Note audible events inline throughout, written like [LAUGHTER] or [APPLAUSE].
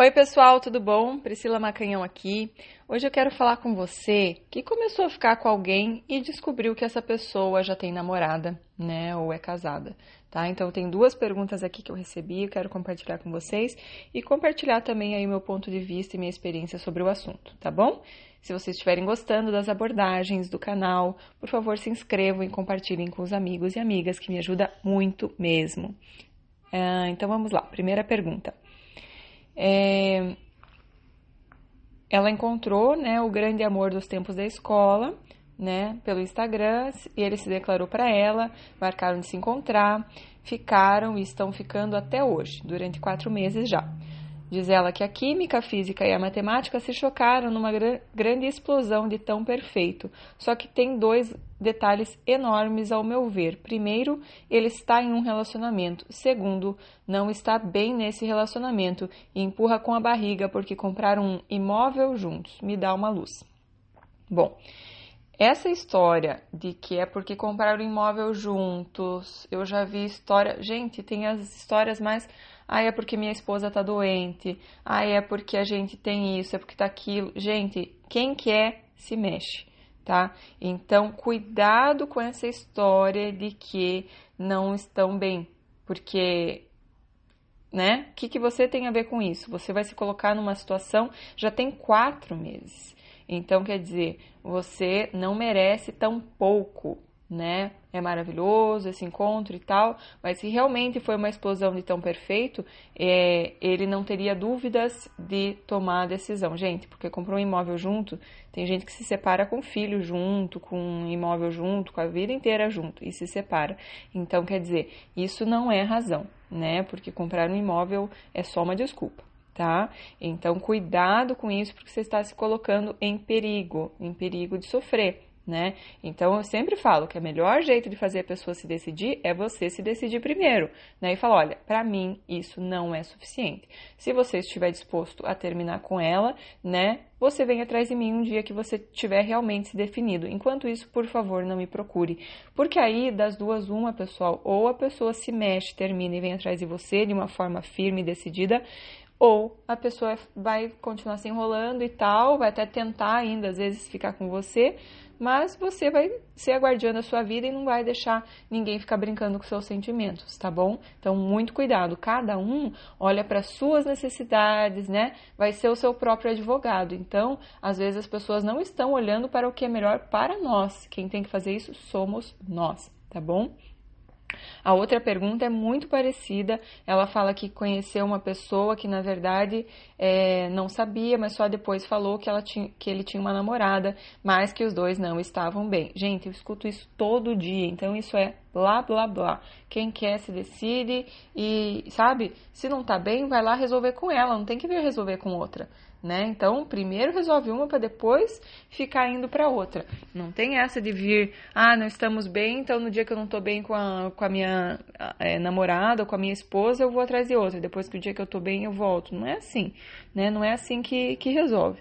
Oi, pessoal, tudo bom? Priscila Macanhão aqui. Hoje eu quero falar com você que começou a ficar com alguém e descobriu que essa pessoa já tem namorada, né, ou é casada, tá? Então tem duas perguntas aqui que eu recebi, eu quero compartilhar com vocês e compartilhar também aí meu ponto de vista e minha experiência sobre o assunto, tá bom? Se vocês estiverem gostando das abordagens do canal, por favor, se inscrevam e compartilhem com os amigos e amigas, que me ajuda muito mesmo. Ah, então vamos lá, primeira pergunta. É, ela encontrou né, o grande amor dos tempos da escola, né, pelo Instagram, e ele se declarou para ela, marcaram de se encontrar, ficaram e estão ficando até hoje, durante quatro meses já. Diz ela que a química, a física e a matemática se chocaram numa grande explosão de tão perfeito. Só que tem dois detalhes enormes ao meu ver. Primeiro, ele está em um relacionamento. Segundo, não está bem nesse relacionamento e empurra com a barriga porque compraram um imóvel juntos. Me dá uma luz. Bom, essa história de que é porque compraram imóvel juntos, eu já vi história. Gente, tem as histórias mais ah, é porque minha esposa tá doente. Ah, é porque a gente tem isso, é porque tá aquilo. Gente, quem quer se mexe, tá? Então, cuidado com essa história de que não estão bem, porque né? O que, que você tem a ver com isso? Você vai se colocar numa situação já tem quatro meses. Então, quer dizer, você não merece tão pouco né? É maravilhoso esse encontro e tal, mas se realmente foi uma explosão de tão perfeito, é, ele não teria dúvidas de tomar a decisão. Gente, porque comprou um imóvel junto, tem gente que se separa com filho junto, com um imóvel junto, com a vida inteira junto e se separa. Então, quer dizer, isso não é razão, né? Porque comprar um imóvel é só uma desculpa. Tá? Então, cuidado com isso, porque você está se colocando em perigo, em perigo de sofrer né? Então eu sempre falo que o melhor jeito de fazer a pessoa se decidir é você se decidir primeiro, né? E falar, olha, para mim isso não é suficiente. Se você estiver disposto a terminar com ela, né? Você vem atrás de mim um dia que você tiver realmente se definido. Enquanto isso, por favor, não me procure. Porque aí, das duas, uma, pessoal, ou a pessoa se mexe, termina e vem atrás de você de uma forma firme e decidida, ou a pessoa vai continuar se enrolando e tal, vai até tentar ainda, às vezes, ficar com você, mas você vai ser a guardiã da sua vida e não vai deixar ninguém ficar brincando com seus sentimentos, tá bom? Então, muito cuidado. Cada um olha para suas necessidades, né? Vai ser o seu próprio advogado. Então, às vezes as pessoas não estão olhando para o que é melhor para nós. Quem tem que fazer isso somos nós, tá bom? A outra pergunta é muito parecida. Ela fala que conheceu uma pessoa que, na verdade, é, não sabia, mas só depois falou que, ela tinha, que ele tinha uma namorada, mas que os dois não estavam bem. Gente, eu escuto isso todo dia, então isso é blá blá blá. Quem quer se decide e, sabe, se não tá bem, vai lá resolver com ela, não tem que vir resolver com outra né? Então, primeiro resolve uma para depois ficar indo para outra. Não tem essa de vir, ah, não estamos bem, então no dia que eu não estou bem com a, com a minha é, namorada ou com a minha esposa, eu vou atrás de outra. Depois que o dia que eu estou bem, eu volto. Não é assim, né? Não é assim que, que resolve.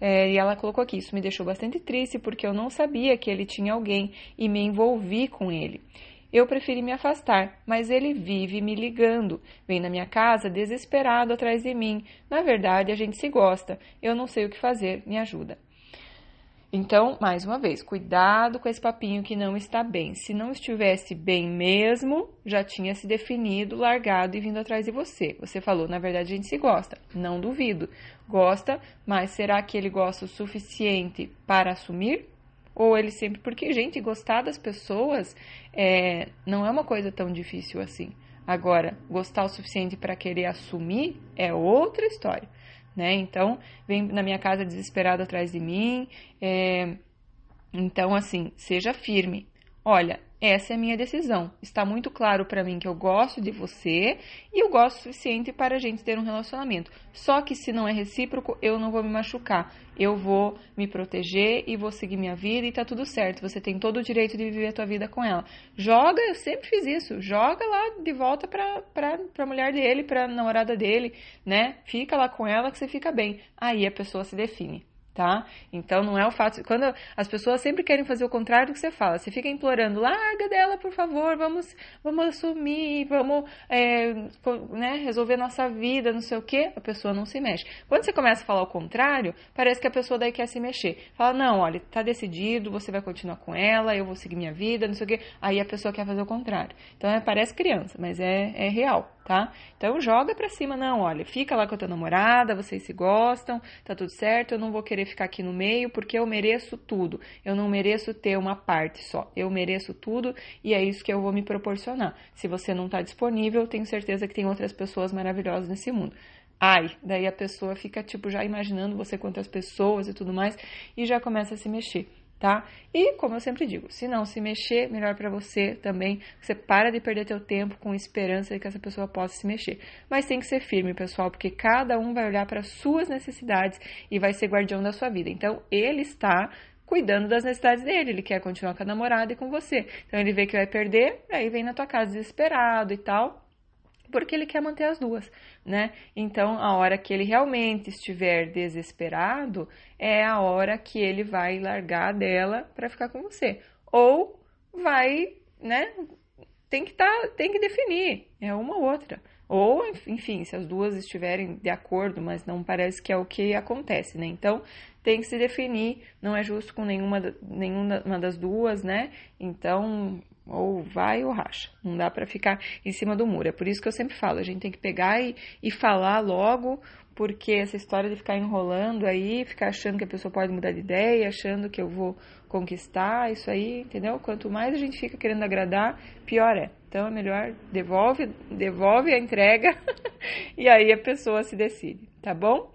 É, e ela colocou aqui: Isso me deixou bastante triste porque eu não sabia que ele tinha alguém e me envolvi com ele. Eu preferi me afastar, mas ele vive me ligando. Vem na minha casa desesperado atrás de mim. Na verdade, a gente se gosta. Eu não sei o que fazer. Me ajuda. Então, mais uma vez, cuidado com esse papinho que não está bem. Se não estivesse bem mesmo, já tinha se definido, largado e vindo atrás de você. Você falou, na verdade, a gente se gosta. Não duvido. Gosta, mas será que ele gosta o suficiente para assumir? Ou ele sempre. Porque, gente, gostar das pessoas é, não é uma coisa tão difícil assim. Agora, gostar o suficiente para querer assumir é outra história, né? Então, vem na minha casa desesperado atrás de mim. É, então, assim, seja firme. Olha, essa é a minha decisão. Está muito claro para mim que eu gosto de você e eu gosto o suficiente para a gente ter um relacionamento. Só que se não é recíproco, eu não vou me machucar. Eu vou me proteger e vou seguir minha vida e tá tudo certo. Você tem todo o direito de viver a tua vida com ela. Joga, eu sempre fiz isso. Joga lá de volta pra, pra, pra mulher dele, pra namorada dele, né? Fica lá com ela que você fica bem. Aí a pessoa se define tá? Então não é o fato. Quando as pessoas sempre querem fazer o contrário do que você fala, você fica implorando, larga dela, por favor, vamos, vamos assumir, vamos é, né, resolver nossa vida, não sei o quê, a pessoa não se mexe. Quando você começa a falar o contrário, parece que a pessoa daí quer se mexer. Fala, não, olha, tá decidido, você vai continuar com ela, eu vou seguir minha vida, não sei o quê. Aí a pessoa quer fazer o contrário. Então é, parece criança, mas é, é real tá? Então joga pra cima, não, olha, fica lá com a tua namorada, vocês se gostam, tá tudo certo, eu não vou querer ficar aqui no meio porque eu mereço tudo. Eu não mereço ter uma parte só. Eu mereço tudo e é isso que eu vou me proporcionar. Se você não tá disponível, tenho certeza que tem outras pessoas maravilhosas nesse mundo. Ai, daí a pessoa fica tipo já imaginando você quantas pessoas e tudo mais e já começa a se mexer tá? E como eu sempre digo, se não se mexer, melhor para você também. Você para de perder teu tempo com esperança de que essa pessoa possa se mexer. Mas tem que ser firme, pessoal, porque cada um vai olhar para suas necessidades e vai ser guardião da sua vida. Então, ele está cuidando das necessidades dele, ele quer continuar com a namorada e com você. Então ele vê que vai perder, aí vem na tua casa desesperado e tal porque ele quer manter as duas, né? Então, a hora que ele realmente estiver desesperado é a hora que ele vai largar dela para ficar com você. Ou vai, né? Tem que tá, tem que definir, é uma ou outra. Ou, enfim, se as duas estiverem de acordo, mas não parece que é o que acontece, né? Então, tem que se definir, não é justo com nenhuma, nenhuma das duas, né? Então, ou vai ou racha. Não dá para ficar em cima do muro. É por isso que eu sempre falo, a gente tem que pegar e, e falar logo, porque essa história de ficar enrolando aí, ficar achando que a pessoa pode mudar de ideia, achando que eu vou conquistar, isso aí, entendeu? Quanto mais a gente fica querendo agradar, pior é. Então é melhor devolve, devolve a entrega [LAUGHS] e aí a pessoa se decide, tá bom?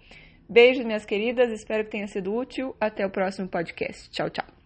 Beijos, minhas queridas, espero que tenha sido útil. Até o próximo podcast. Tchau, tchau.